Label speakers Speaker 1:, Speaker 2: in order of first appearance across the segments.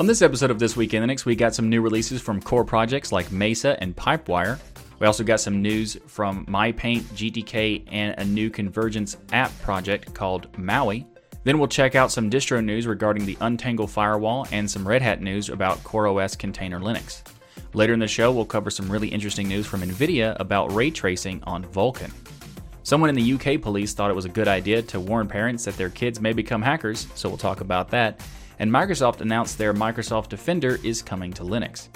Speaker 1: On this episode of This Week in Linux, we got some new releases from core projects like Mesa and Pipewire. We also got some news from MyPaint, GTK, and a new convergence app project called Maui. Then we'll check out some distro news regarding the Untangle firewall and some Red Hat news about CoreOS Container Linux. Later in the show, we'll cover some really interesting news from NVIDIA about ray tracing on Vulkan. Someone in the UK police thought it was a good idea to warn parents that their kids may become hackers, so we'll talk about that. And Microsoft announced their Microsoft Defender is coming to Linux.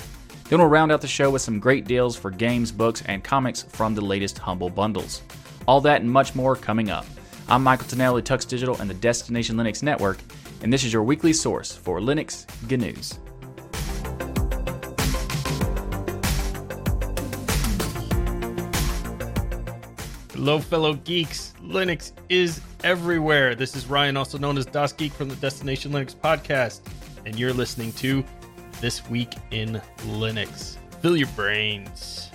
Speaker 1: Then we'll round out the show with some great deals for games, books, and comics from the latest Humble bundles. All that and much more coming up. I'm Michael Tunnell of Tux Digital and the Destination Linux Network, and this is your weekly source for Linux GNews.
Speaker 2: Hello, fellow geeks. Linux is everywhere. This is Ryan, also known as DasGeek from the Destination Linux podcast, and you're listening to This Week in Linux. Fill your brains.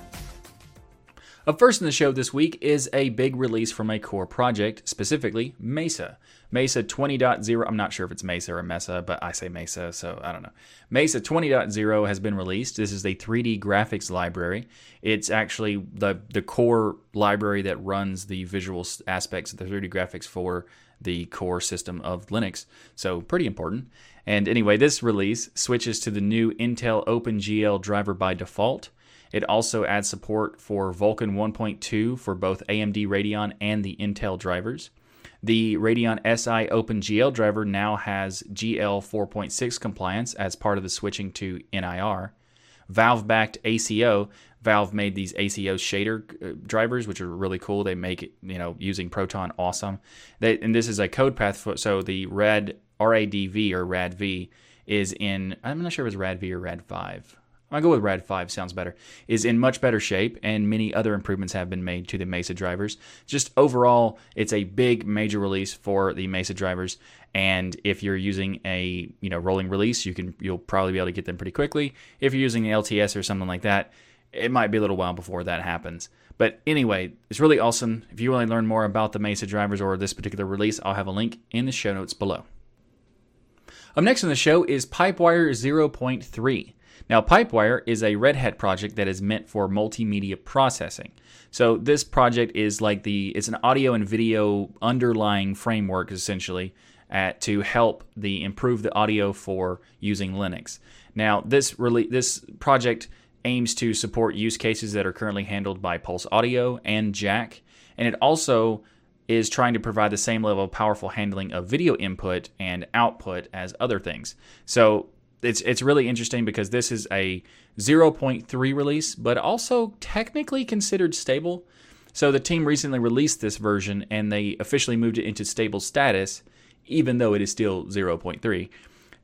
Speaker 1: Up first in the show this week is a big release from a core project, specifically Mesa. Mesa 20.0, I'm not sure if it's Mesa or Mesa, but I say Mesa, so I don't know. Mesa 20.0 has been released. This is a 3D graphics library. It's actually the, the core library that runs the visual aspects of the 3D graphics for the core system of Linux, so pretty important. And anyway, this release switches to the new Intel OpenGL driver by default. It also adds support for Vulkan 1.2 for both AMD Radeon and the Intel drivers. The Radeon SI OpenGL driver now has GL 4.6 compliance as part of the switching to NIR. Valve backed ACO. Valve made these ACO shader uh, drivers, which are really cool. They make it, you know, using Proton awesome. They, and this is a code path. For, so the RAD RADV or RADV is in. I'm not sure if it's RADV or RAD5. I'll go with RAD 5, sounds better, is in much better shape, and many other improvements have been made to the Mesa drivers. Just overall, it's a big major release for the Mesa drivers, and if you're using a you know rolling release, you can you'll probably be able to get them pretty quickly. If you're using an LTS or something like that, it might be a little while before that happens. But anyway, it's really awesome. If you want to learn more about the Mesa drivers or this particular release, I'll have a link in the show notes below. Up next on the show is Pipewire 0.3. Now, Pipewire is a Red Hat project that is meant for multimedia processing. So this project is like the it's an audio and video underlying framework essentially at, to help the improve the audio for using Linux. Now, this really this project aims to support use cases that are currently handled by Pulse Audio and Jack, and it also is trying to provide the same level of powerful handling of video input and output as other things. So it's it's really interesting because this is a 0.3 release, but also technically considered stable. So the team recently released this version and they officially moved it into stable status, even though it is still 0.3.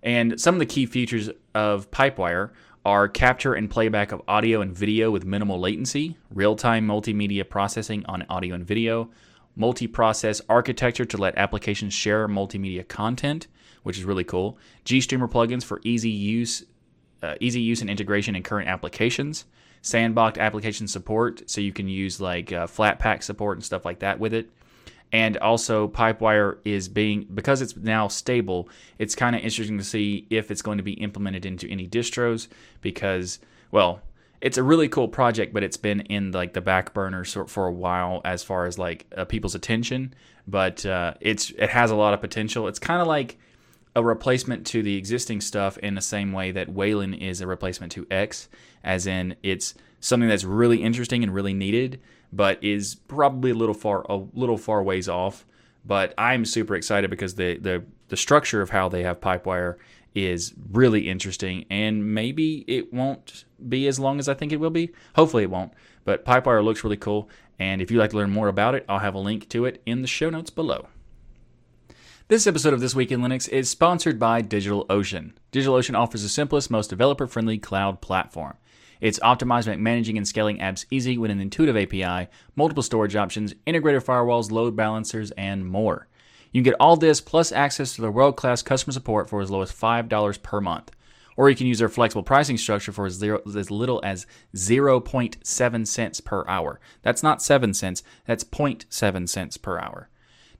Speaker 1: And some of the key features of Pipewire are capture and playback of audio and video with minimal latency, real time multimedia processing on audio and video, multi process architecture to let applications share multimedia content, which is really cool. GStreamer plugins for easy use, uh, easy use and integration in current applications. Sandboxed application support, so you can use like uh, Flatpak support and stuff like that with it. And also, Pipewire is being because it's now stable. It's kind of interesting to see if it's going to be implemented into any distros because, well, it's a really cool project, but it's been in like the back burner for a while as far as like uh, people's attention. But uh, it's it has a lot of potential. It's kind of like a replacement to the existing stuff in the same way that Wayland is a replacement to X, as in it's something that's really interesting and really needed, but is probably a little far a little far ways off. But I'm super excited because the the the structure of how they have Pipewire is really interesting, and maybe it won't be as long as I think it will be. Hopefully, it won't. But Pipewire looks really cool, and if you'd like to learn more about it, I'll have a link to it in the show notes below. This episode of This Week in Linux is sponsored by DigitalOcean. DigitalOcean offers the simplest, most developer friendly cloud platform. It's optimized to make managing and scaling apps easy with an intuitive API, multiple storage options, integrated firewalls, load balancers, and more. You can get all this plus access to their world class customer support for as low as $5 per month. Or you can use their flexible pricing structure for as, zero, as little as 0.7 cents per hour. That's not 7 cents, that's 0.7 cents per hour.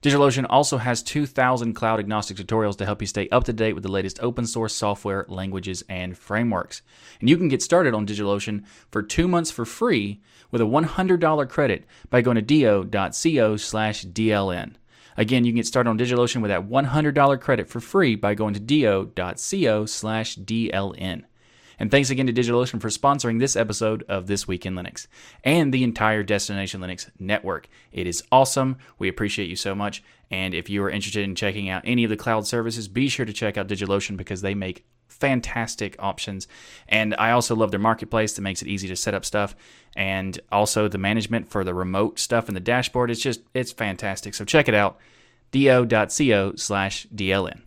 Speaker 1: DigitalOcean also has 2,000 cloud agnostic tutorials to help you stay up to date with the latest open source software, languages, and frameworks. And you can get started on DigitalOcean for two months for free with a $100 credit by going to do.co slash DLN. Again, you can get started on DigitalOcean with that $100 credit for free by going to do.co slash DLN. And thanks again to DigitalOcean for sponsoring this episode of This Week in Linux and the entire Destination Linux network. It is awesome. We appreciate you so much. And if you are interested in checking out any of the cloud services, be sure to check out DigitalOcean because they make fantastic options. And I also love their marketplace that makes it easy to set up stuff. And also the management for the remote stuff in the dashboard. It's just, it's fantastic. So check it out, do.co slash DLN.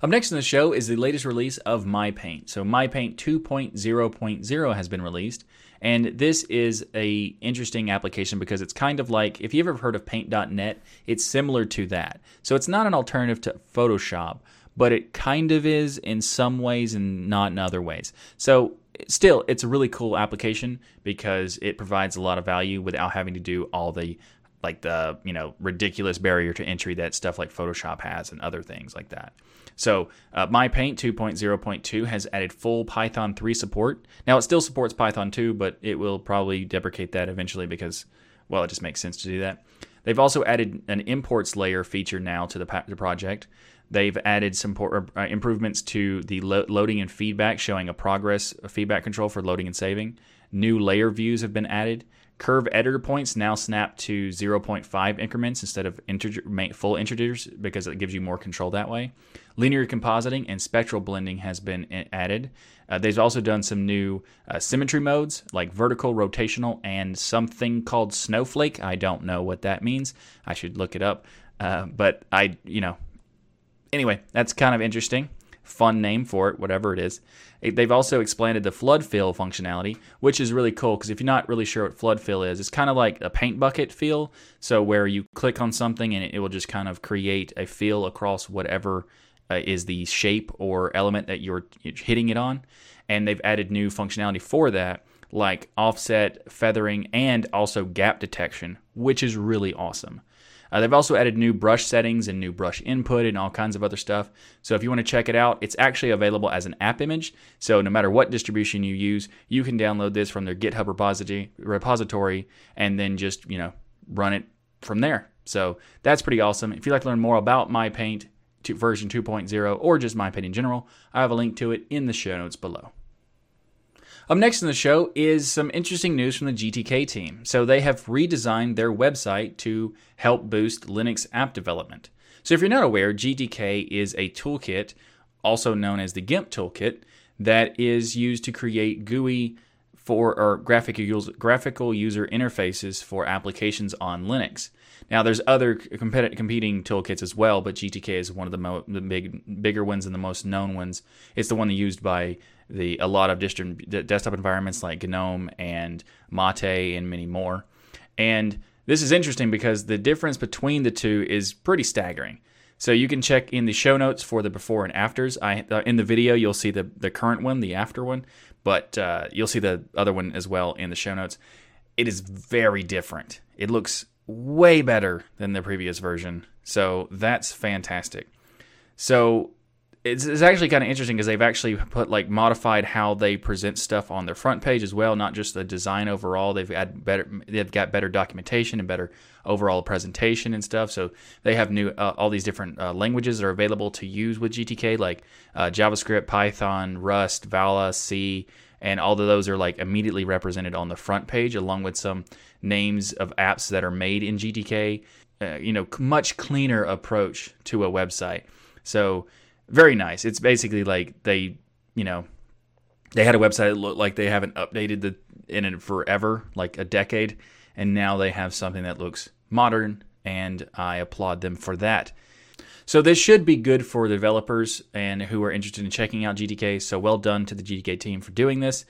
Speaker 1: Up next in the show is the latest release of MyPaint. So MyPaint 2.0.0 has been released, and this is a interesting application because it's kind of like if you've ever heard of Paint.net, it's similar to that. So it's not an alternative to Photoshop, but it kind of is in some ways and not in other ways. So still, it's a really cool application because it provides a lot of value without having to do all the like the you know ridiculous barrier to entry that stuff like Photoshop has and other things like that. So, uh, MyPaint 2.0.2 has added full Python 3 support. Now, it still supports Python 2, but it will probably deprecate that eventually because, well, it just makes sense to do that. They've also added an imports layer feature now to the, the project. They've added some uh, improvements to the lo- loading and feedback, showing a progress a feedback control for loading and saving. New layer views have been added. Curve editor points now snap to 0.5 increments instead of integer, full integers because it gives you more control that way. Linear compositing and spectral blending has been added. Uh, they've also done some new uh, symmetry modes like vertical, rotational, and something called snowflake. I don't know what that means. I should look it up. Uh, but I, you know, anyway, that's kind of interesting fun name for it, whatever it is. They've also expanded the flood fill functionality, which is really cool because if you're not really sure what flood fill is, it's kind of like a paint bucket feel. So where you click on something and it will just kind of create a fill across whatever uh, is the shape or element that you're hitting it on. And they've added new functionality for that, like offset, feathering, and also gap detection, which is really awesome. Uh, they've also added new brush settings and new brush input and all kinds of other stuff. So if you want to check it out, it's actually available as an app image. So no matter what distribution you use, you can download this from their GitHub repository, and then just you know run it from there. So that's pretty awesome. If you'd like to learn more about MyPaint version 2.0 or just MyPaint in general, I have a link to it in the show notes below. Up next in the show is some interesting news from the GTK team. So they have redesigned their website to help boost Linux app development. So if you're not aware, GTK is a toolkit, also known as the GIMP toolkit, that is used to create GUI for or graphical user, graphical user interfaces for applications on Linux. Now, there's other competing toolkits as well, but GTK is one of the, mo- the big, bigger ones and the most known ones. It's the one used by the a lot of distri- desktop environments like GNOME and Mate and many more. And this is interesting because the difference between the two is pretty staggering. So you can check in the show notes for the before and afters. I uh, in the video you'll see the the current one, the after one, but uh, you'll see the other one as well in the show notes. It is very different. It looks way better than the previous version. So that's fantastic. So it's, it's actually kind of interesting because they've actually put like modified how they present stuff on their front page as well, not just the design overall. They've got better, they've got better documentation and better overall presentation and stuff. So they have new uh, all these different uh, languages that are available to use with GTK, like uh, JavaScript, Python, Rust, Vala, C, and all of those are like immediately represented on the front page, along with some names of apps that are made in GTK. Uh, you know, much cleaner approach to a website. So very nice. It's basically like they, you know, they had a website that looked like they haven't updated the in it forever, like a decade, and now they have something that looks modern, and I applaud them for that. So this should be good for developers and who are interested in checking out GTK. So well done to the GTK team for doing this.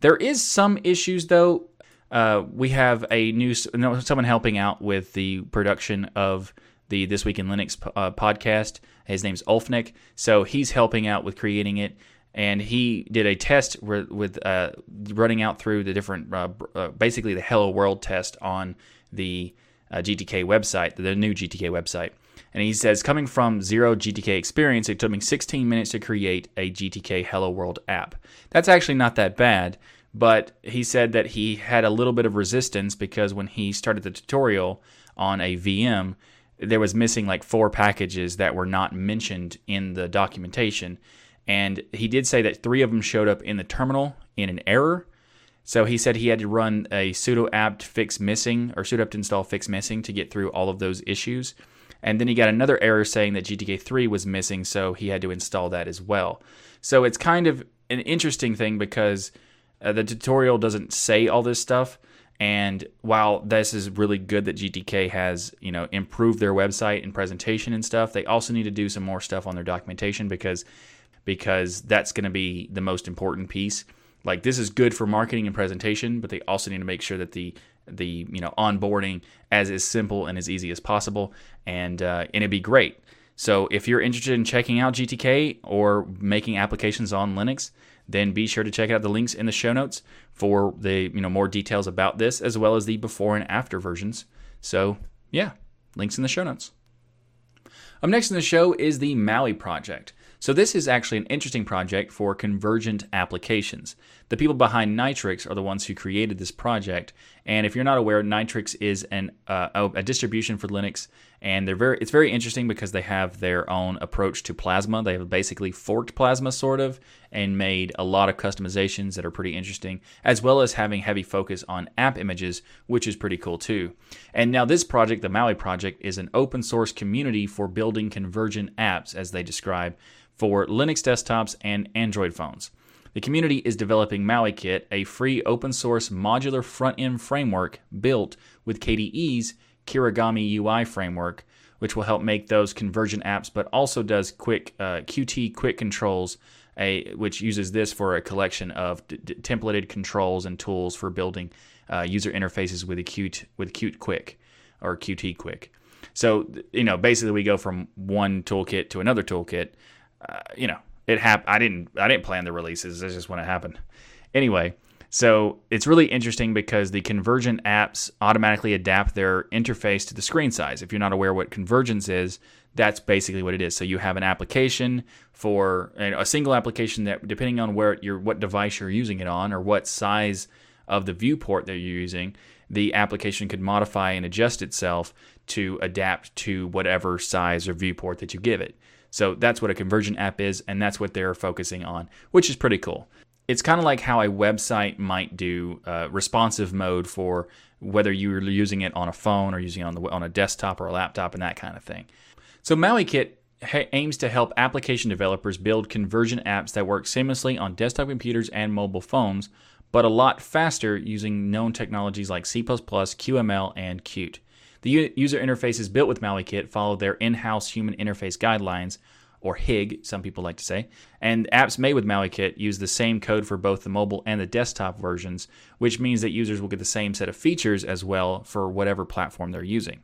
Speaker 1: There is some issues though. Uh, we have a new someone helping out with the production of the This Week in Linux uh, podcast. His name's Ulfnick, so he's helping out with creating it. And he did a test with, with uh, running out through the different, uh, uh basically the Hello World test on the uh, GTK website, the new GTK website. And he says, coming from zero GTK experience, it took me 16 minutes to create a GTK Hello World app. That's actually not that bad, but he said that he had a little bit of resistance because when he started the tutorial on a VM, there was missing like four packages that were not mentioned in the documentation. And he did say that three of them showed up in the terminal in an error. So he said he had to run a sudo apt fix missing or sudo apt install fix missing to get through all of those issues. And then he got another error saying that GTK3 was missing, so he had to install that as well. So it's kind of an interesting thing because uh, the tutorial doesn't say all this stuff. And while this is really good that GTK has, you know, improved their website and presentation and stuff, they also need to do some more stuff on their documentation because because that's going to be the most important piece. Like this is good for marketing and presentation, but they also need to make sure that the the you know onboarding as as simple and as easy as possible, and uh, and it'd be great. So if you're interested in checking out GTK or making applications on Linux, then be sure to check out the links in the show notes for the you know more details about this as well as the before and after versions. So yeah, links in the show notes. Up next in the show is the Maui project. So this is actually an interesting project for convergent applications. The people behind Nitrux are the ones who created this project. And if you're not aware, Nitrux is an uh, a distribution for Linux, and they're very it's very interesting because they have their own approach to Plasma. They have basically forked Plasma sort of and made a lot of customizations that are pretty interesting, as well as having heavy focus on app images, which is pretty cool too. And now this project, the Maui project, is an open source community for building convergent apps, as they describe for Linux desktops and Android phones. The community is developing MauiKit, a free open source modular front end framework built with KDE's Kirigami UI framework, which will help make those convergent apps, but also does quick uh, Qt quick controls, a, which uses this for a collection of d- d- templated controls and tools for building uh, user interfaces with Qt with Qt Quick or Qt Quick. So you know, basically, we go from one toolkit to another toolkit uh, you know, it happened. I didn't I didn't plan the releases. It's just when it happened. Anyway, so it's really interesting because the convergent apps automatically adapt their interface to the screen size. If you're not aware what convergence is, that's basically what it is. So you have an application for a single application that, depending on where your what device you're using it on or what size of the viewport that you're using, the application could modify and adjust itself to adapt to whatever size or viewport that you give it. So that's what a convergent app is, and that's what they're focusing on, which is pretty cool. It's kind of like how a website might do uh, responsive mode for whether you're using it on a phone or using it on, the, on a desktop or a laptop and that kind of thing. So MauiKit ha- aims to help application developers build convergent apps that work seamlessly on desktop computers and mobile phones, but a lot faster using known technologies like C++, QML, and Qt. The user interfaces built with MauiKit follow their in house human interface guidelines, or HIG, some people like to say, and apps made with MauiKit use the same code for both the mobile and the desktop versions, which means that users will get the same set of features as well for whatever platform they're using.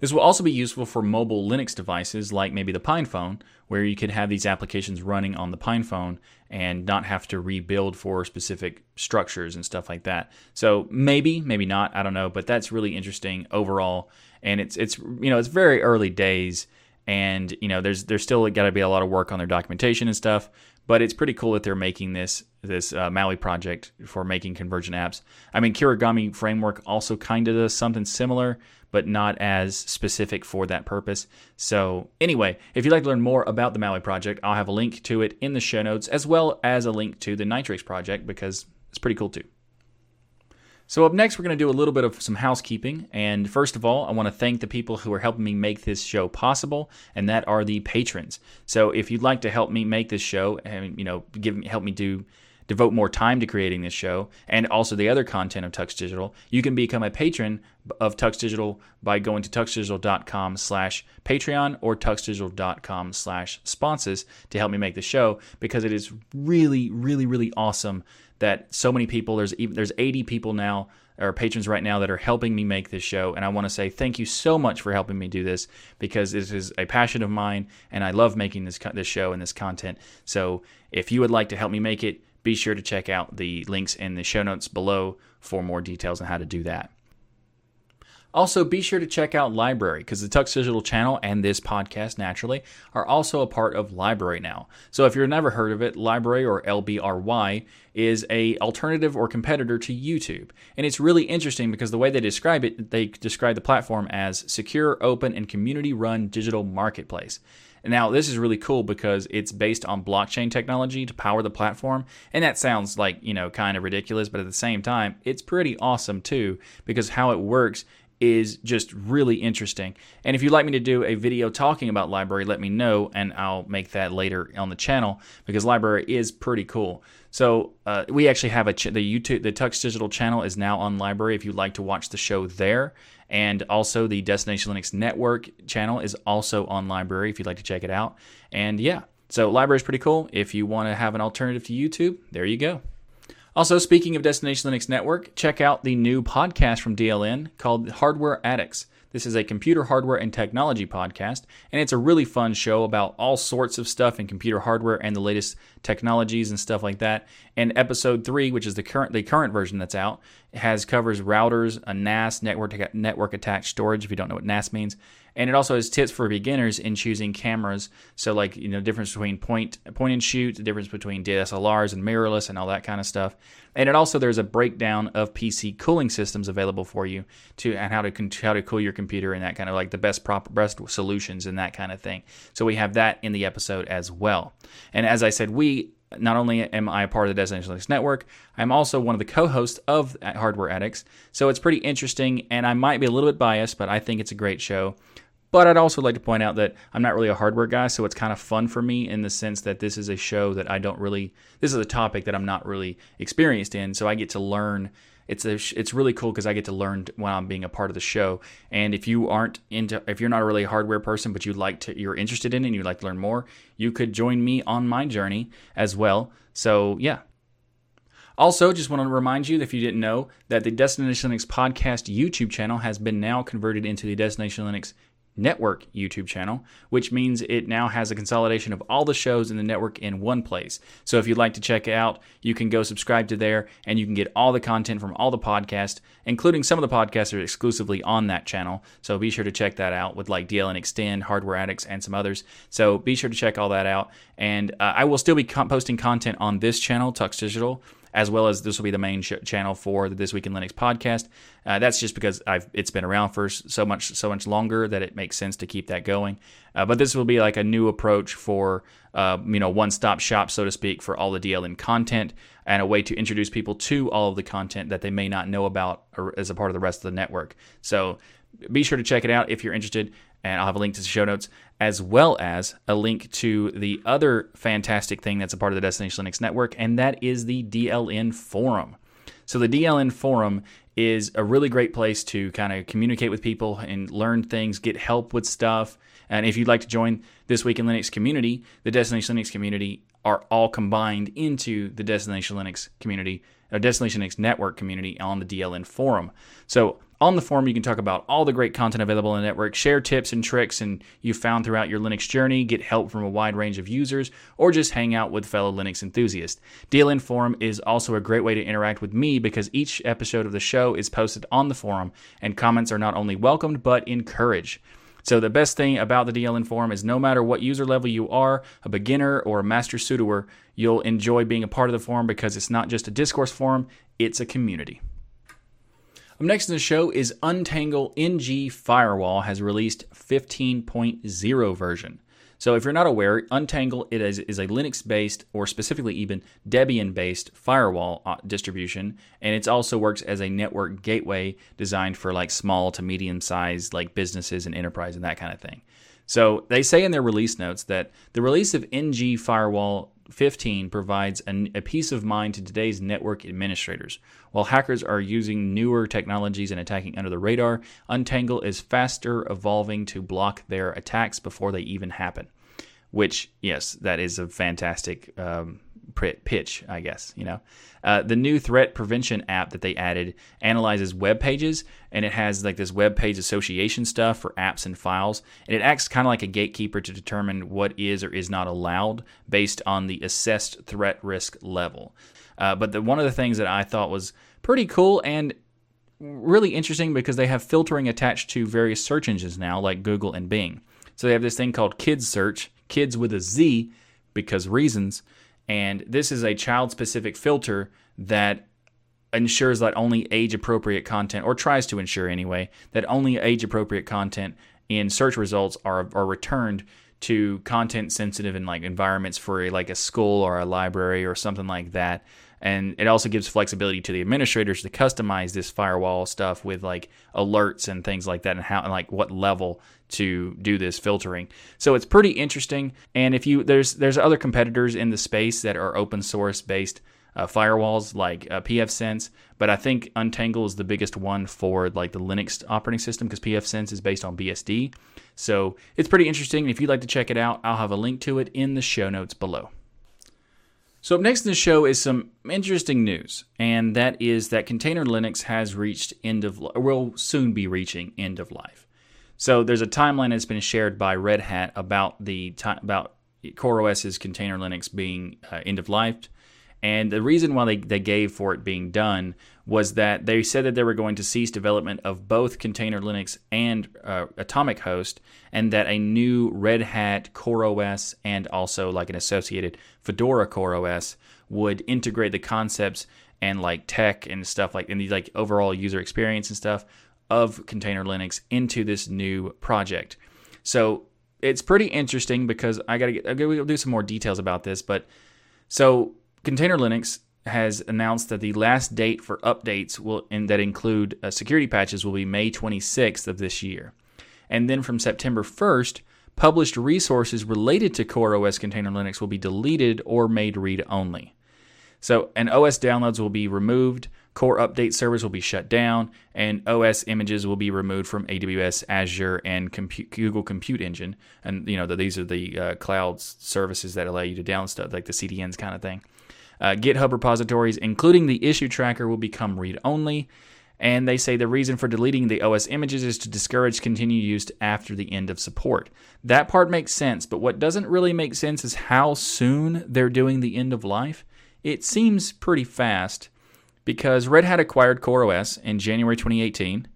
Speaker 1: This will also be useful for mobile Linux devices like maybe the PinePhone, where you could have these applications running on the PinePhone and not have to rebuild for specific structures and stuff like that. So maybe, maybe not, I don't know, but that's really interesting overall. And it's it's you know it's very early days, and you know there's there's still got to be a lot of work on their documentation and stuff. But it's pretty cool that they're making this this uh, Maui project for making convergent apps. I mean, Kirigami framework also kind of does something similar, but not as specific for that purpose. So, anyway, if you'd like to learn more about the Maui project, I'll have a link to it in the show notes, as well as a link to the Nitrux project because it's pretty cool too. So, up next, we're going to do a little bit of some housekeeping. And first of all, I want to thank the people who are helping me make this show possible, and that are the patrons. So, if you'd like to help me make this show and, you know, give help me do devote more time to creating this show and also the other content of Tux Digital, you can become a patron of Tux Digital by going to tuxdigital.com slash Patreon or tuxdigital.com slash sponsors to help me make the show because it is really, really, really awesome that so many people, there's even, there's 80 people now or patrons right now that are helping me make this show. And I want to say thank you so much for helping me do this because this is a passion of mine and I love making this, this show and this content. So if you would like to help me make it, be sure to check out the links in the show notes below for more details on how to do that. Also, be sure to check out Library because the Tux Digital channel and this podcast, naturally, are also a part of Library now. So if you've never heard of it, Library or LBRY is a alternative or competitor to YouTube. And it's really interesting because the way they describe it, they describe the platform as secure, open, and community-run digital marketplace. Now, this is really cool because it's based on blockchain technology to power the platform. And that sounds like, you know, kind of ridiculous, but at the same time, it's pretty awesome too because how it works is just really interesting. And if you'd like me to do a video talking about library, let me know and I'll make that later on the channel because library is pretty cool. So uh, we actually have a ch- the YouTube the Tux Digital channel is now on library. if you'd like to watch the show there, and also the Destination Linux Network channel is also on library. if you'd like to check it out. And yeah, so library is pretty cool. If you want to have an alternative to YouTube, there you go. Also, speaking of Destination Linux Network, check out the new podcast from DLN called Hardware Addicts. This is a computer hardware and technology podcast, and it's a really fun show about all sorts of stuff in computer hardware and the latest technologies and stuff like that. And episode three, which is the current the current version that's out, has covers routers, a NAS network network attached storage. If you don't know what NAS means, and it also has tips for beginners in choosing cameras. So like you know difference between point point and shoot, the difference between DSLRs and mirrorless, and all that kind of stuff. And it also there's a breakdown of PC cooling systems available for you to and how to how to cool your computer and that kind of like the best proper best solutions and that kind of thing. So we have that in the episode as well. And as I said, we not only am I a part of the Destination Linux Network, I'm also one of the co-hosts of uh, Hardware Addicts. So it's pretty interesting, and I might be a little bit biased, but I think it's a great show. But I'd also like to point out that I'm not really a hardware guy, so it's kind of fun for me in the sense that this is a show that I don't really, this is a topic that I'm not really experienced in, so I get to learn. It's a, it's really cool because I get to learn when I'm being a part of the show. And if you aren't into, if you're not really a hardware person, but you like to, you're interested in it and you'd like to learn more, you could join me on my journey as well. So yeah, also, just want to remind you, if you didn't know, that the Destination Linux podcast YouTube channel has been now converted into the Destination Linux Network YouTube channel, which means it now has a consolidation of all the shows in the network in one place. So if you'd like to check it out, you can go subscribe to there and you can get all the content from all the podcasts, including some of the podcasts are exclusively on that channel. So be sure to check that out with like DLN Xtend, Hardware Addicts, and some others. So be sure to check all that out. And uh, I will still be posting content on this channel, Tux Digital as well as this will be the main sh- channel for the This Week in Linux podcast. Uh, that's just because I've it's been around for so much so much longer that it makes sense to keep that going. Uh, but this will be like a new approach for uh, you know one stop shop, so to speak, for all the DLN content and a way to introduce people to all of the content that they may not know about as a part of the rest of the network. So be sure to check it out if you're interested and I'll have a link to the show notes, as well as a link to the other fantastic thing that's a part of the Destination Linux network, and that is the DLN Forum. So, the DLN Forum is a really great place to kind of communicate with people and learn things, get help with stuff. And if you'd like to join this Week in Linux community, the Destination Linux community are all combined into the Destination Linux community, or Destination Linux network community on the DLN Forum. So, on the forum, you can talk about all the great content available in the network, share tips and tricks and you found throughout your Linux journey, get help from a wide range of users, or just hang out with fellow Linux enthusiasts. DLN Forum is also a great way to interact with me because each episode of the show is posted on the forum, and comments are not only welcomed but encouraged. So the best thing about the DLN forum is no matter what user level you are, a beginner or a master sudoer, you'll enjoy being a part of the forum because it's not just a discourse forum, it's a community. Up next in the show is Untangle NG Firewall has released 15.0 version. So if you're not aware, Untangle it is, is a Linux-based or specifically even Debian-based firewall uh, distribution, and it also works as a network gateway designed for like small to medium-sized like businesses and enterprise and that kind of thing. So they say in their release notes that the release of NG Firewall 15 provides an, a peace of mind to today's network administrators. While hackers are using newer technologies and attacking under the radar, Untangle is faster evolving to block their attacks before they even happen. Which, yes, that is a fantastic um, pitch, I guess. You know, uh, the new threat prevention app that they added analyzes web pages, and it has like this web page association stuff for apps and files, and it acts kind of like a gatekeeper to determine what is or is not allowed based on the assessed threat risk level. Uh, but the, one of the things that I thought was pretty cool and really interesting because they have filtering attached to various search engines now, like Google and Bing. So they have this thing called Kids Search, kids with a Z, because reasons. And this is a child specific filter that ensures that only age appropriate content, or tries to ensure anyway, that only age appropriate content in search results are, are returned to content sensitive in like environments for a, like a school or a library or something like that and it also gives flexibility to the administrators to customize this firewall stuff with like alerts and things like that and how and like what level to do this filtering so it's pretty interesting and if you there's there's other competitors in the space that are open source based uh, firewalls like uh, pfSense, but I think Untangle is the biggest one for like the Linux operating system because pfSense is based on BSD. So it's pretty interesting. If you'd like to check it out, I'll have a link to it in the show notes below. So, up next in the show is some interesting news, and that is that Container Linux has reached end of or will soon be reaching end of life. So, there's a timeline that's been shared by Red Hat about the about CoreOS's Container Linux being uh, end of life. And the reason why they, they gave for it being done was that they said that they were going to cease development of both Container Linux and uh, Atomic Host, and that a new Red Hat CoreOS and also like an associated Fedora CoreOS would integrate the concepts and like tech and stuff like and the like overall user experience and stuff of Container Linux into this new project. So it's pretty interesting because I gotta get, I gotta do some more details about this, but so Container Linux has announced that the last date for updates will and that include uh, security patches will be May 26th of this year. And then from September 1st, published resources related to CoreOS Container Linux will be deleted or made read only. So, and OS downloads will be removed, core update servers will be shut down, and OS images will be removed from AWS, Azure, and Compute, Google Compute Engine. And you know, the, these are the uh, cloud services that allow you to download stuff, like the CDNs kind of thing. Uh, GitHub repositories, including the issue tracker, will become read only. And they say the reason for deleting the OS images is to discourage continued use after the end of support. That part makes sense, but what doesn't really make sense is how soon they're doing the end of life. It seems pretty fast because Red Hat acquired CoreOS in January 2018.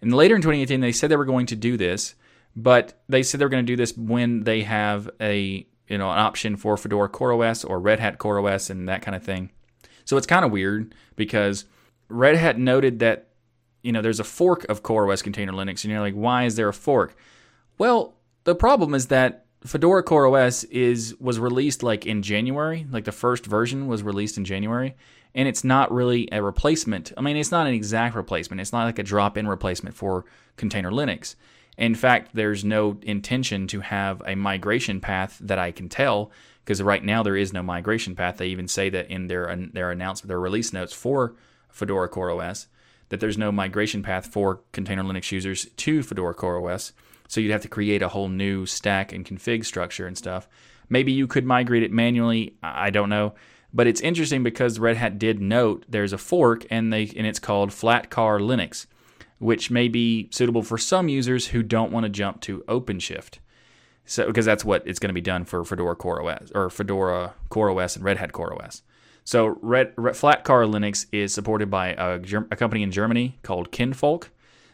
Speaker 1: And later in 2018, they said they were going to do this, but they said they were going to do this when they have a you know, an option for Fedora CoreOS or Red Hat CoreOS and that kind of thing. So it's kind of weird because Red Hat noted that you know there's a fork of CoreOS Container Linux, and you're like, why is there a fork? Well, the problem is that Fedora CoreOS is was released like in January, like the first version was released in January, and it's not really a replacement. I mean, it's not an exact replacement. It's not like a drop-in replacement for Container Linux. In fact, there's no intention to have a migration path that I can tell because right now there is no migration path. They even say that in their their announcement, their release notes for Fedora CoreOS, that there's no migration path for container Linux users to Fedora CoreOS. So you'd have to create a whole new stack and config structure and stuff. Maybe you could migrate it manually. I don't know. But it's interesting because Red Hat did note there's a fork and they and it's called Flatcar Linux which may be suitable for some users who don't want to jump to OpenShift. So, because that's what it's going to be done for Fedora CoreOS or Fedora CoreOS and Red Hat CoreOS. So, Red, Red Flatcar Linux is supported by a, a company in Germany called Kinvolk.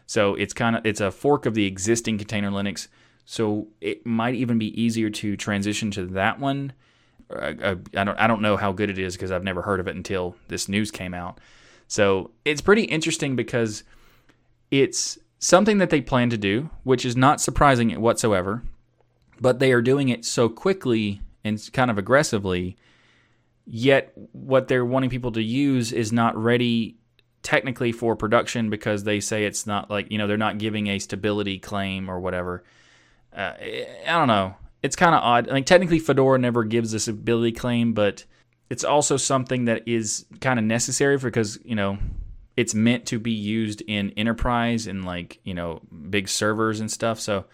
Speaker 1: So, it's kind of it's a fork of the existing container Linux. So, it might even be easier to transition to that one. I, uh, uh, I don't I don't know how good it is because I've never heard of it until this news came out. So, it's pretty interesting because it's something that they plan to do, which is not surprising whatsoever, but they are doing it so quickly and kind of aggressively. Yet, what they're wanting people to use is not ready technically for production because they say it's not like, you know, they're not giving a stability claim or whatever. Uh, I don't know. It's kind of odd. Like, technically, Fedora never gives a stability claim, but it's also something that is kind of necessary because, you know, it's meant to be used in enterprise and like you know big servers and stuff. So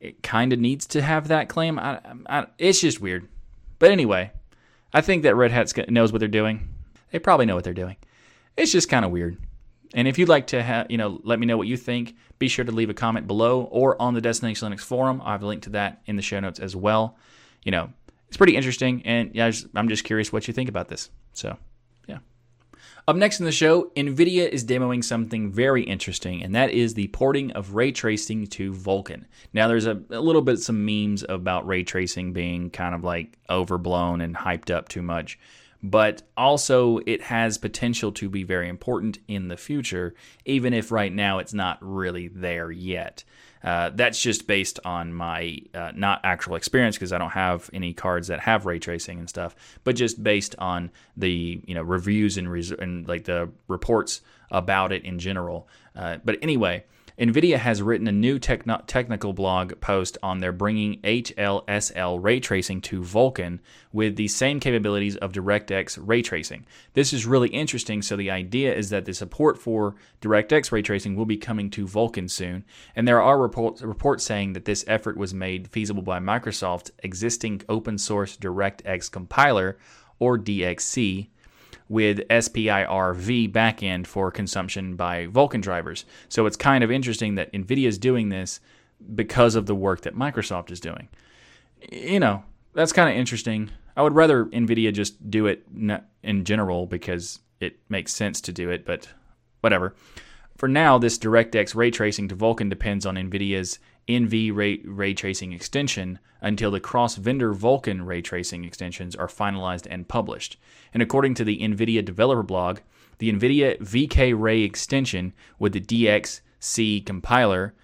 Speaker 1: it kind of needs to have that claim. I, I, it's just weird. But anyway i think that red hat knows what they're doing. They probably know what they're doing. It's just kind of weird. And if you'd like to have you know let me know what you think be sure to leave a comment below or on the destination linux forum. I have a link to that in the show notes as well. You know it's pretty interesting and yeah, i'm just curious what you think about this. So Up next in the show, NVIDIA is demoing something very interesting, and that is the porting of ray tracing to Vulkan. Now, there's a, a, little bit some memes about ray tracing being kind of like overblown and hyped up too much, but also it has potential to be very important in the future, even if right now it's not really there yet. Uh, that's just based on my uh, not actual experience because I don't have any cards that have ray tracing and stuff, but just based on the you know reviews and, res- and like the reports about it in general. Uh, but anyway, NVIDIA has written a new techno- technical blog post on their bringing HLSL ray tracing to Vulkan with the same capabilities of DirectX ray tracing. This is really interesting. So, the idea is that the support for DirectX ray tracing will be coming to Vulkan soon. And there are reports, reports saying that this effort was made feasible by Microsoft's existing open source DirectX compiler, or DXC, with SPIR-V backend for consumption by Vulkan drivers. So it's kind of interesting that NVIDIA is doing this because of the work that Microsoft is doing. You know, that's kind of interesting. I would rather NVIDIA just do it in general because it makes sense to do it, but whatever. For now, this DirectX ray tracing to Vulkan depends on NVIDIA's NV ray, ray tracing extension until the cross vendor Vulkan ray tracing extensions are finalized and published. And according to the NVIDIA developer blog, the NVIDIA VK Ray extension with the DXC compiler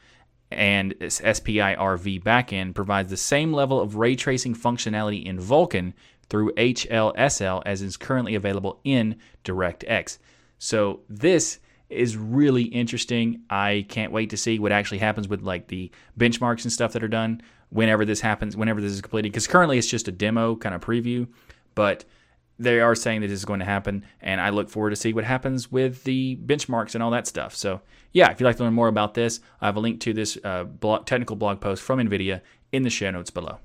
Speaker 1: and SPIR-V backend provides the same level of ray tracing functionality in Vulkan through HLSL as is currently available in DirectX. So this is really interesting. I can't wait to see what actually happens with like the benchmarks and stuff that are done whenever this happens, whenever this is completed. Because currently it's just a demo kind of preview, but they are saying that this is going to happen, and I look forward to see what happens with the benchmarks and all that stuff. So yeah, if you'd like to learn more about this, I have a link to this uh, blog, technical blog post from NVIDIA in the show notes below.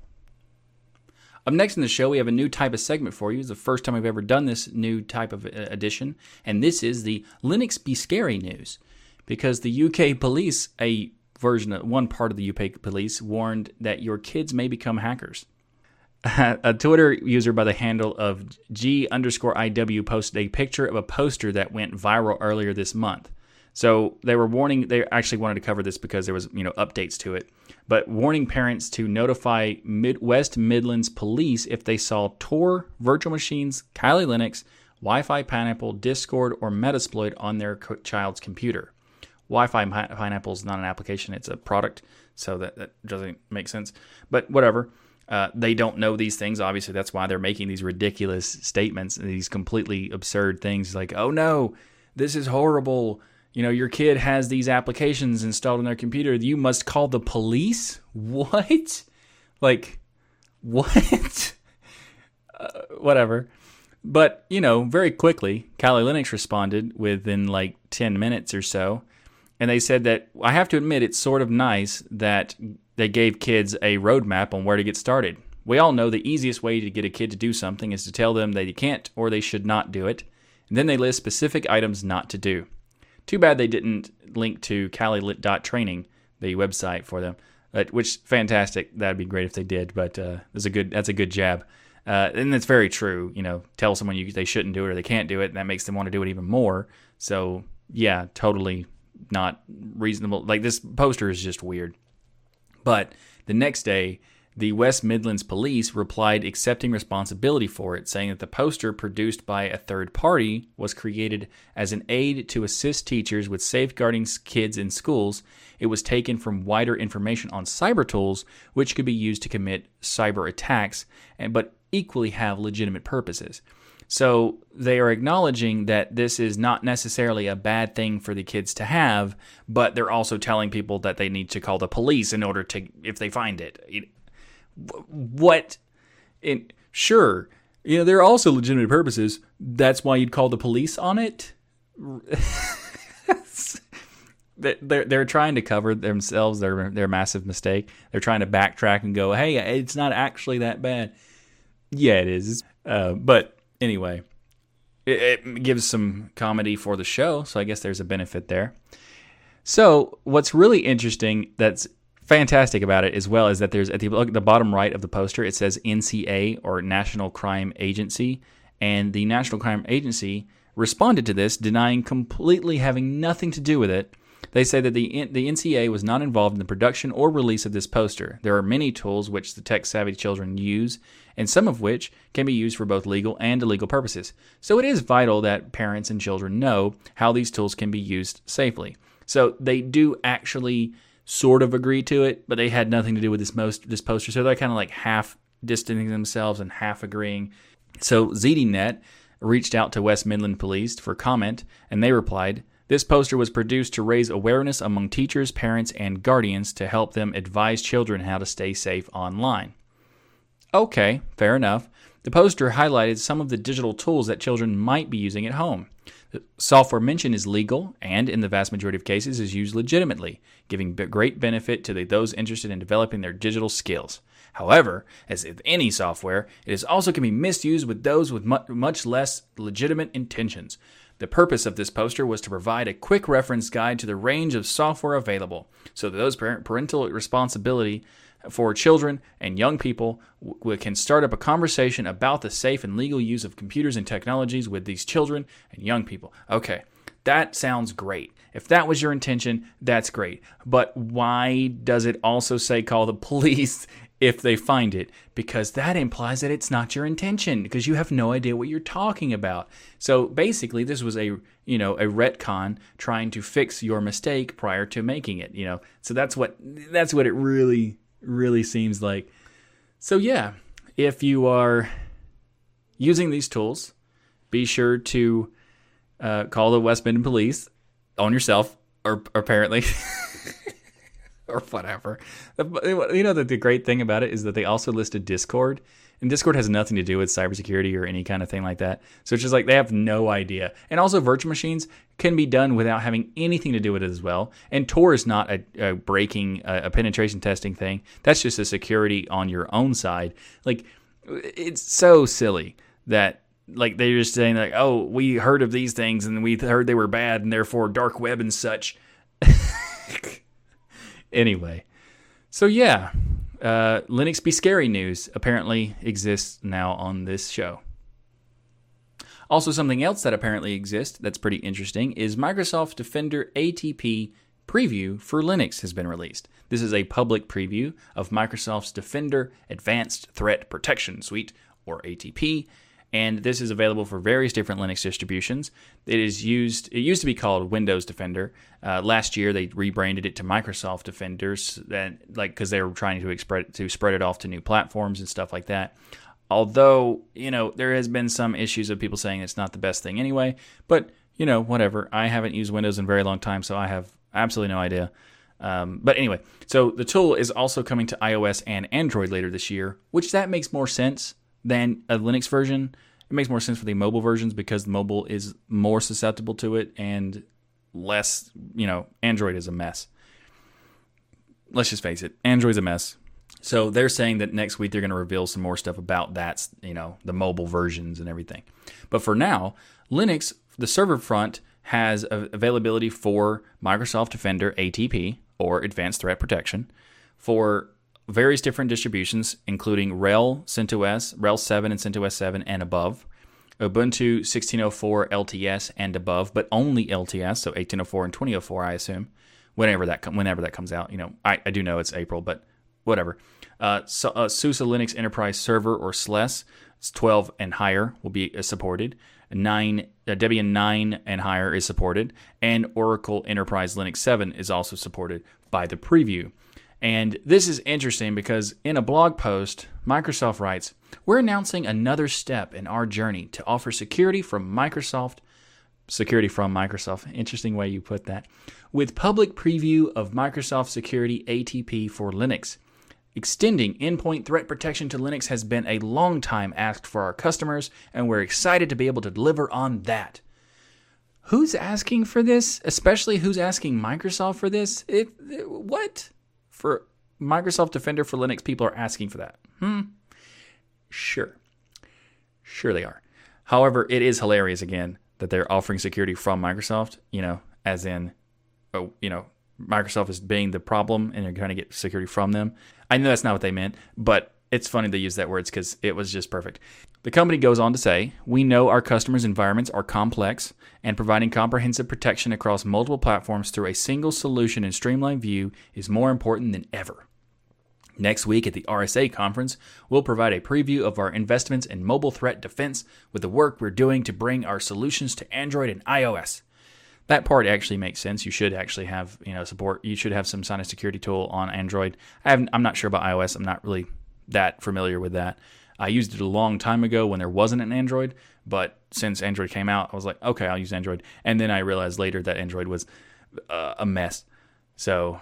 Speaker 1: Up next in the show, we have a new type of segment for you. It's the first time we've ever done this new type of uh, edition, and this is the Linux Be Scary news. Because the UK police, a version of one part of the UK police, warned that your kids may become hackers. a Twitter user by the handle of G underscore IW posted a picture of a poster that went viral earlier this month. So they were warning, they actually wanted to cover this because there was, you know, updates to it but warning parents to notify Midwest Midlands police if they saw Tor, virtual machines, Kali Linux, Wi Fi Pineapple, Discord, or Metasploit on their child's computer. Wi Fi Pineapple is not an application, it's a product, so that, that doesn't make sense. But whatever. Uh, they don't know these things. Obviously, that's why they're making these ridiculous statements and these completely absurd things like, oh no, this is horrible you know, your kid has these applications installed on their computer, you must call the police? What? Like, what? uh, whatever. But, you know, very quickly, Kali Linux responded within like 10 minutes or so. And they said that I have to admit, it's sort of nice that they gave kids a roadmap on where to get started. We all know the easiest way to get a kid to do something is to tell them they can't or they should not do it. And then they list specific items not to do. Too bad they didn't link to Kalilit.training, the website for them. Uh, which fantastic. That'd be great if they did. But uh, that's a good that's a good jab. Uh, and that's very true. You know, tell someone you, they shouldn't do it or they can't do it, and that makes them want to do it even more. So yeah, totally not reasonable. Like this poster is just weird. But the next day, the West Midlands Police replied accepting responsibility for it, saying that the poster produced by a third party was created as an aid to assist teachers with safeguarding kids in schools. It was taken from wider information on cyber tools, which could be used to commit cyber attacks, but equally have legitimate purposes. So they are acknowledging that this is not necessarily a bad thing for the kids to have, but they're also telling people that they need to call the police in order to, if they find it what in sure you know there are also legitimate purposes. That's why you'd call the police on it. They're, they're trying to cover themselves their their massive mistake. They're trying to backtrack and go hey it's not actually that bad. Yeah it is. Uh, but anyway it, it gives some comedy for the show so i guess there's a benefit there. So what's really interesting that's fantastic about it as well is that there's at the, the bottom right of the poster it says NCA or National Crime Agency, and the National Crime Agency responded to this, denying completely having nothing to do with it. They say that the, the NCA was not involved in the production or release of this poster. There are many tools which the tech savvy children use, and some of which can be used for both legal and illegal purposes. So it is vital that parents and children know how these tools can be used safely. So they do actually sort of agree to it, but they had nothing to do with this most this poster. So they're kind of like half distancing themselves and half agreeing. So ZDNet reached out to West Midland Police for comment, and they replied, this poster was produced to raise awareness among teachers, parents, and guardians to help them advise children how to stay safe online. Okay, fair enough. The poster highlighted some of the digital tools that children might be using at home. Software mentioned is legal and, in the vast majority of cases, is used legitimately, giving great benefit to the, those interested in developing their digital skills. However, as with any software, it is also can be misused with those with much less legitimate intentions. The purpose of this poster was to provide a quick reference guide to the range of software available so that those parental responsibility for children and young people we can start up a conversation about the safe and legal use of computers and technologies with these children and young people. Okay, that sounds great. If that was your intention, that's great. But why does it also say call the police if they find it because that implies that it's not your intention because you have no idea what you're talking about. So basically this was a, you know, a retcon trying to fix your mistake prior to making it, you know. So that's what that's what it really really seems like. So yeah, if you are using these tools, be sure to uh, call the West Midland Police on yourself or apparently or whatever. You know that the great thing about it is that they also listed Discord, and Discord has nothing to do with cybersecurity or any kind of thing like that. So it's just like they have no idea. And also, virtual machines can be done without having anything to do with it as well. And Tor is not a, a breaking, a, a penetration testing thing. That's just a security on your own side. Like it's so silly that like they're just saying like, oh, we heard of these things and we heard they were bad and therefore dark web and such. Anyway, so yeah, uh, Linux Be Scary news apparently exists now on this show. Also, something else that apparently exists that's pretty interesting is Microsoft Defender ATP preview for Linux has been released. This is a public preview of Microsoft's Defender Advanced Threat Protection Suite, or ATP, and this is available for various different Linux distributions. It is used. It used to be called Windows Defender. Uh, last year, they rebranded it to Microsoft Defenders, like because they were trying to spread to spread it off to new platforms and stuff like that. Although you know there has been some issues of people saying it's not the best thing anyway, but you know whatever. I haven't used Windows in a very long time, so I have absolutely no idea. Um, but anyway, so the tool is also coming to iOS and Android later this year, which that makes more sense than a Linux version. It makes more sense for the mobile versions because mobile is more susceptible to it and less, you know, Android is a mess. Let's just face it, Android's a mess. So they're saying that next week they're going to reveal some more stuff about that, you know, the mobile versions and everything. But for now, Linux, the server front has availability for Microsoft Defender ATP or Advanced Threat Protection for various different distributions, including RHEL, CentOS, RHEL 7 and CentOS 7 and above, Ubuntu 1604 LTS and above, but only LTS, so 1804 and 2004, I assume, whenever that whenever that comes out. You know, I, I do know it's April, but whatever. Uh, so, uh, SUSE Linux Enterprise Server or SLES, 12 and higher will be uh, supported. Nine uh, Debian 9 and higher is supported, and Oracle Enterprise Linux 7 is also supported by the preview. And this is interesting because in a blog post, Microsoft writes, We're announcing another step in our journey to offer security from Microsoft. Security from Microsoft. Interesting way you put that. With public preview of Microsoft Security ATP for Linux. Extending endpoint threat protection to Linux has been a long time asked for our customers, and we're excited to be able to deliver on that. Who's asking for this? Especially who's asking Microsoft for this? It, it, what? For Microsoft Defender for Linux, people are asking for that. Hmm. Sure. Sure, they are. However, it is hilarious again that they're offering security from Microsoft, you know, as in, oh, you know, Microsoft is being the problem and they're trying to get security from them. I know that's not what they meant, but it's funny they use that words because it was just perfect. The company goes on to say, We know our customers' environments are complex, and providing comprehensive protection across multiple platforms through a single solution and streamlined view is more important than ever. Next week at the RSA conference, we'll provide a preview of our investments in mobile threat defense with the work we're doing to bring our solutions to Android and iOS. That part actually makes sense. You should actually have, you know, support. You should have some of security tool on Android. I am not sure about iOS. I'm not really that familiar with that. I used it a long time ago when there wasn't an Android, but since Android came out, I was like, okay, I'll use Android. And then I realized later that Android was uh, a mess. So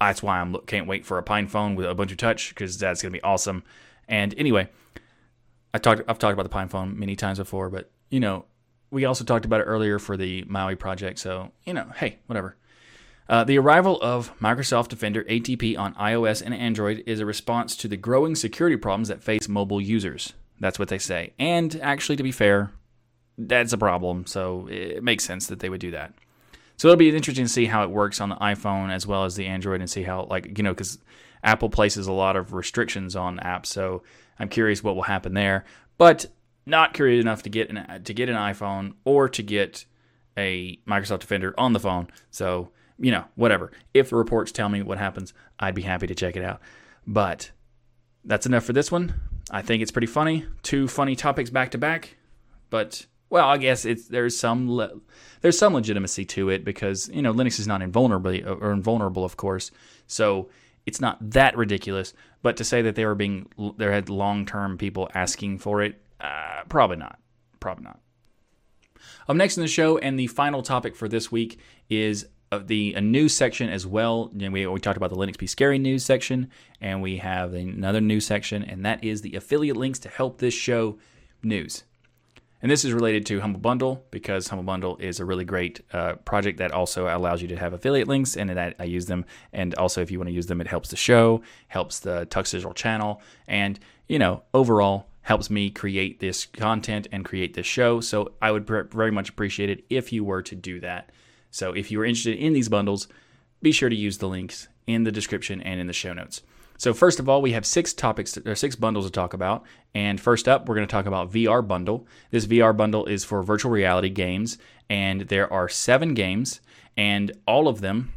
Speaker 1: that's why I can't wait for a Pine phone with Ubuntu Touch because that's gonna be awesome. And anyway, I talked I've talked about the Pine phone many times before, but you know, we also talked about it earlier for the Maui project. So you know, hey, whatever. Uh, the arrival of Microsoft Defender ATP on iOS and Android is a response to the growing security problems that face mobile users. That's what they say. And actually, to be fair, that's a problem. So it makes sense that they would do that. So it'll be interesting to see how it works on the iPhone as well as the Android and see how, like, you know, because Apple places a lot of restrictions on apps. So I'm curious what will happen there. But not curious enough to get an, to get an iPhone or to get a Microsoft Defender on the phone. So you know, whatever. If the reports tell me what happens, I'd be happy to check it out. But that's enough for this one. I think it's pretty funny. Two funny topics back to back. But well, I guess it's there's some le- there's some legitimacy to it because you know Linux is not invulnerable or invulnerable, of course. So it's not that ridiculous. But to say that they were being there had long term people asking for it, uh, probably not. Probably not. Up next in the show, and the final topic for this week is the a news section as well. We, we talked about the Linux Be Scary news section, and we have another news section, and that is the affiliate links to help this show news. And this is related to Humble Bundle because Humble Bundle is a really great uh, project that also allows you to have affiliate links, and that I use them. And also, if you want to use them, it helps the show, helps the Tux Digital channel, and you know, overall helps me create this content and create this show. So I would very much appreciate it if you were to do that. So if you are interested in these bundles, be sure to use the links in the description and in the show notes. So first of all, we have six topics or six bundles to talk about. And first up, we're going to talk about VR bundle. This VR bundle is for virtual reality games, and there are seven games, and all of them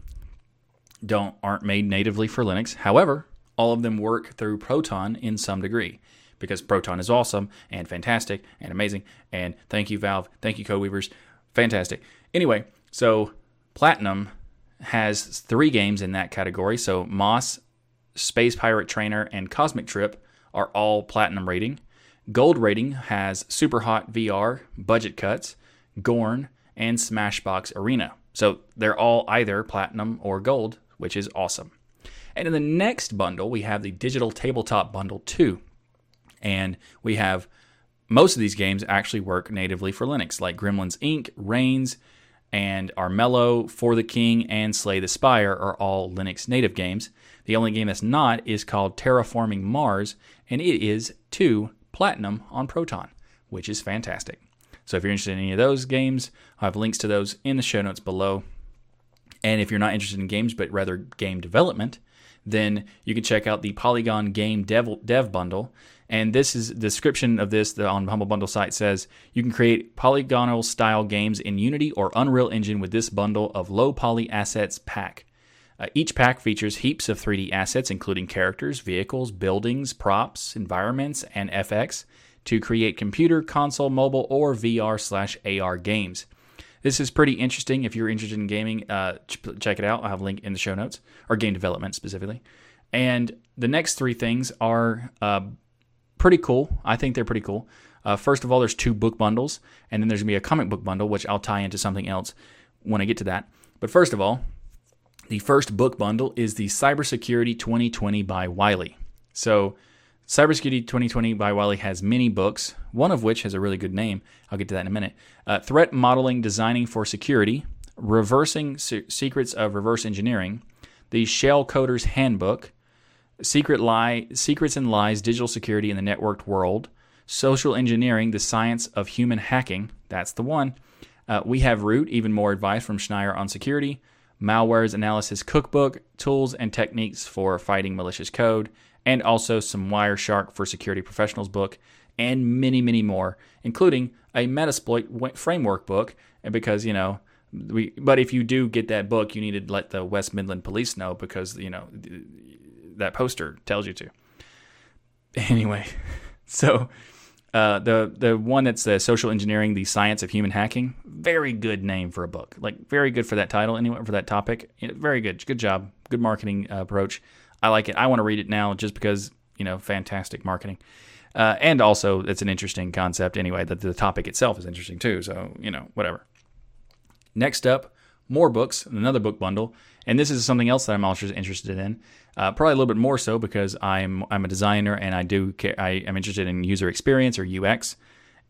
Speaker 1: don't aren't made natively for Linux. However, all of them work through Proton in some degree because Proton is awesome and fantastic and amazing. And thank you, Valve. Thank you, Codeweavers. Fantastic. Anyway, so Platinum has three games in that category. So Moss, Space Pirate Trainer, and Cosmic Trip are all Platinum rating. Gold rating has Super Hot VR, Budget Cuts, Gorn, and Smashbox Arena. So they're all either Platinum or Gold, which is awesome. And in the next bundle, we have the Digital Tabletop Bundle 2. And we have most of these games actually work natively for Linux, like Gremlins Inc., Reigns, and Armello, For the King, and Slay the Spire are all Linux native games. The only game that's not is called Terraforming Mars, and it is 2 Platinum on Proton, which is fantastic. So if you're interested in any of those games, I have links to those in the show notes below. And if you're not interested in games but rather game development, then you can check out the Polygon Game Dev, Dev Bundle. And this is the description of this the, on Humble Bundle site says you can create polygonal style games in Unity or Unreal Engine with this bundle of low poly assets pack. Uh, each pack features heaps of 3D assets, including characters, vehicles, buildings, props, environments, and FX, to create computer, console, mobile, or VR slash AR games. This is pretty interesting. If you're interested in gaming, uh, check it out. I'll have a link in the show notes, or game development specifically. And the next three things are uh, pretty cool. I think they're pretty cool. Uh, first of all, there's two book bundles, and then there's gonna be a comic book bundle, which I'll tie into something else when I get to that. But first of all, the first book bundle is the Cybersecurity 2020 by Wiley. So, Cybersecurity 2020 by Wiley has many books, one of which has a really good name. I'll get to that in a minute. Uh, Threat Modeling Designing for Security, Reversing Se- Secrets of Reverse Engineering, the Shell Coder's Handbook, Secret Lie, Secrets and Lies, Digital Security in the Networked World, Social Engineering, The Science of Human Hacking. That's the one. Uh, we have Root, even more advice from Schneier on security, Malware's Analysis Cookbook, Tools and Techniques for Fighting Malicious Code, and also some Wireshark for Security Professionals book, and many, many more, including a Metasploit framework book. And because, you know, we, but if you do get that book, you need to let the West Midland Police know because, you know, that poster tells you to. Anyway, so uh, the the one that's the social engineering, the science of human hacking, very good name for a book. Like very good for that title, anyway, for that topic. Very good, good job, good marketing uh, approach. I like it. I want to read it now just because you know, fantastic marketing. Uh, and also, it's an interesting concept anyway. That the topic itself is interesting too. So you know, whatever. Next up, more books, another book bundle, and this is something else that I'm also interested in. Uh, probably a little bit more so because I'm I'm a designer and I do care, I am interested in user experience or UX,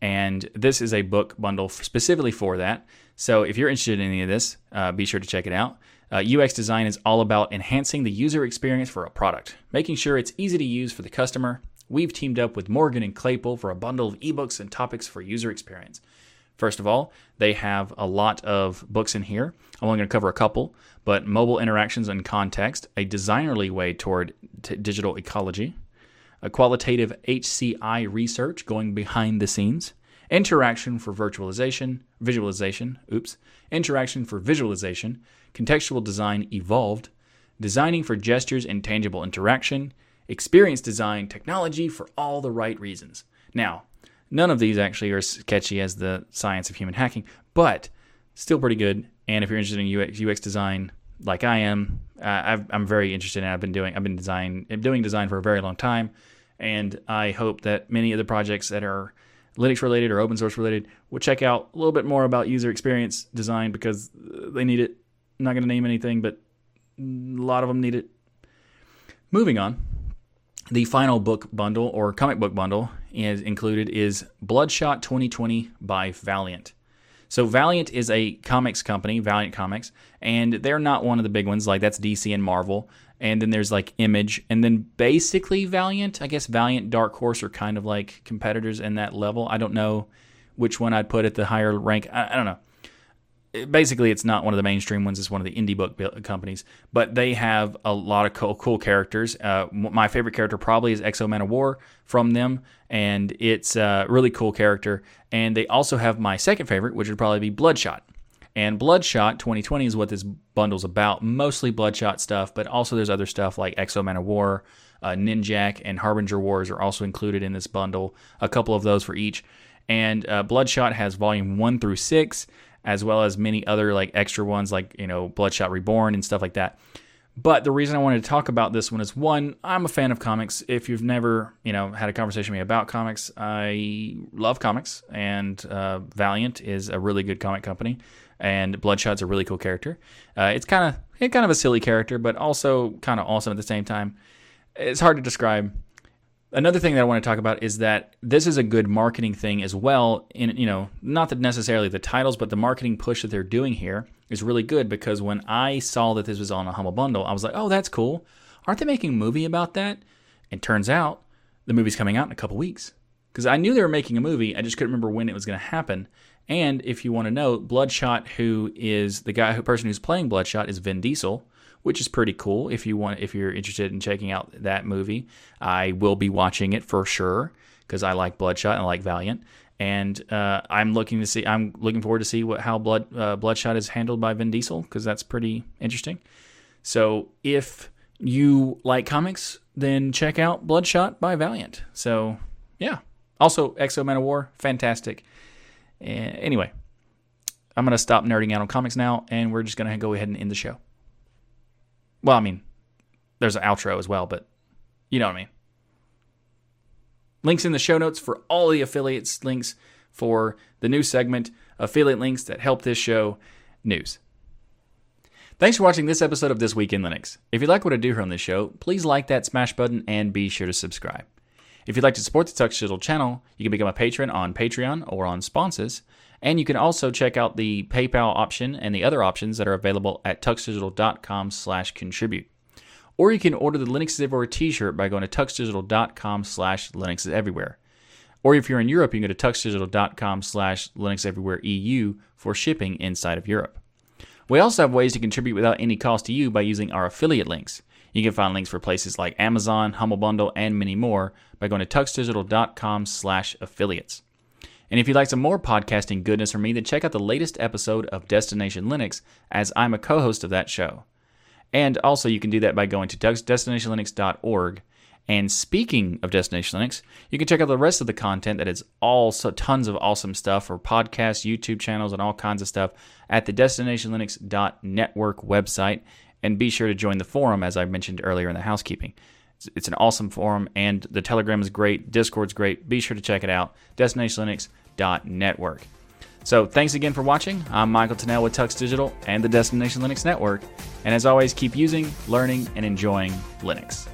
Speaker 1: and this is a book bundle specifically for that. So if you're interested in any of this, uh, be sure to check it out. Uh, UX design is all about enhancing the user experience for a product, making sure it's easy to use for the customer. We've teamed up with Morgan and Claypool for a bundle of ebooks and topics for user experience. First of all, they have a lot of books in here. I'm only going to cover a couple, but mobile interactions and context, a designerly way toward t- digital ecology, a qualitative HCI research going behind the scenes, interaction for virtualization, visualization, oops, interaction for visualization, contextual design evolved, designing for gestures and tangible interaction, experience design, technology for all the right reasons. Now, None of these actually are as catchy as the science of human hacking, but still pretty good. And if you're interested in UX, UX design, like I am, uh, i am very interested in. I've been doing I've been design doing design for a very long time, and I hope that many of the projects that are Linux related or open source related will check out a little bit more about user experience design because they need it. I'm not going to name anything, but a lot of them need it. Moving on, the final book bundle or comic book bundle is included is Bloodshot 2020 by Valiant. So Valiant is a comics company, Valiant Comics, and they're not one of the big ones. Like that's DC and Marvel, and then there's like Image, and then basically Valiant. I guess Valiant, Dark Horse are kind of like competitors in that level. I don't know which one I'd put at the higher rank. I, I don't know basically it's not one of the mainstream ones it's one of the indie book companies but they have a lot of cool, cool characters. Uh, my favorite character probably is X-O Manowar from them and it's a really cool character. And they also have my second favorite which would probably be bloodshot. And bloodshot 2020 is what this bundle's about mostly bloodshot stuff but also there's other stuff like X-O Manowar uh, ninjak and harbinger wars are also included in this bundle a couple of those for each. And uh, bloodshot has volume 1 through 6 as well as many other like extra ones like you know Bloodshot Reborn and stuff like that. But the reason I wanted to talk about this one is one, I'm a fan of comics. If you've never, you know, had a conversation with me about comics, I love comics, and uh, Valiant is a really good comic company, and Bloodshot's a really cool character. Uh, it's kind of kind of a silly character, but also kind of awesome at the same time. It's hard to describe another thing that I want to talk about is that this is a good marketing thing as well. In you know, not that necessarily the titles, but the marketing push that they're doing here is really good because when I saw that this was on a humble bundle, I was like, oh, that's cool. Aren't they making a movie about that? And turns out the movie's coming out in a couple weeks because I knew they were making a movie. I just couldn't remember when it was going to happen. And if you want to know, Bloodshot, who is the guy, who person who's playing Bloodshot, is Vin Diesel which is pretty cool. If you want, if you're interested in checking out that movie, I will be watching it for sure because I like Bloodshot and I like Valiant, and uh, I'm looking to see. I'm looking forward to see what how Blood uh, Bloodshot is handled by Vin Diesel because that's pretty interesting. So if you like comics, then check out Bloodshot by Valiant. So yeah. Also, X-O Manowar, fantastic. Uh, anyway, I'm gonna stop nerding out on comics now, and we're just gonna go ahead and end the show. Well, I mean, there's an outro as well, but you know what I mean. Links in the show notes for all the affiliates links for the new segment, affiliate links that help this show, news. Thanks for watching this episode of This Week in Linux. If you like what I do here on this show, please like that smash button and be sure to subscribe. If you'd like to support the Tux Digital channel, you can become a patron on Patreon or on sponsors. And you can also check out the PayPal option and the other options that are available at tuxdigital.com slash contribute. Or you can order the Linux is Everywhere t-shirt by going to tuxdigital.com slash Linux is Everywhere. Or if you're in Europe, you can go to tuxdigital.com slash Linux Everywhere EU for shipping inside of Europe. We also have ways to contribute without any cost to you by using our affiliate links. You can find links for places like Amazon, Humble Bundle, and many more by going to tuxdigital.com slash affiliates. And if you'd like some more podcasting goodness from me, then check out the latest episode of Destination Linux, as I'm a co-host of that show. And also, you can do that by going to destinationlinux.org. And speaking of Destination Linux, you can check out the rest of the content that is all so tons of awesome stuff for podcasts, YouTube channels, and all kinds of stuff at the destinationlinux.network website. And be sure to join the forum, as I mentioned earlier in the housekeeping. It's, it's an awesome forum, and the Telegram is great. Discord's great. Be sure to check it out. DestinationLinux.network. So thanks again for watching. I'm Michael Tunnell with Tux Digital and the Destination Linux Network. And as always, keep using, learning, and enjoying Linux.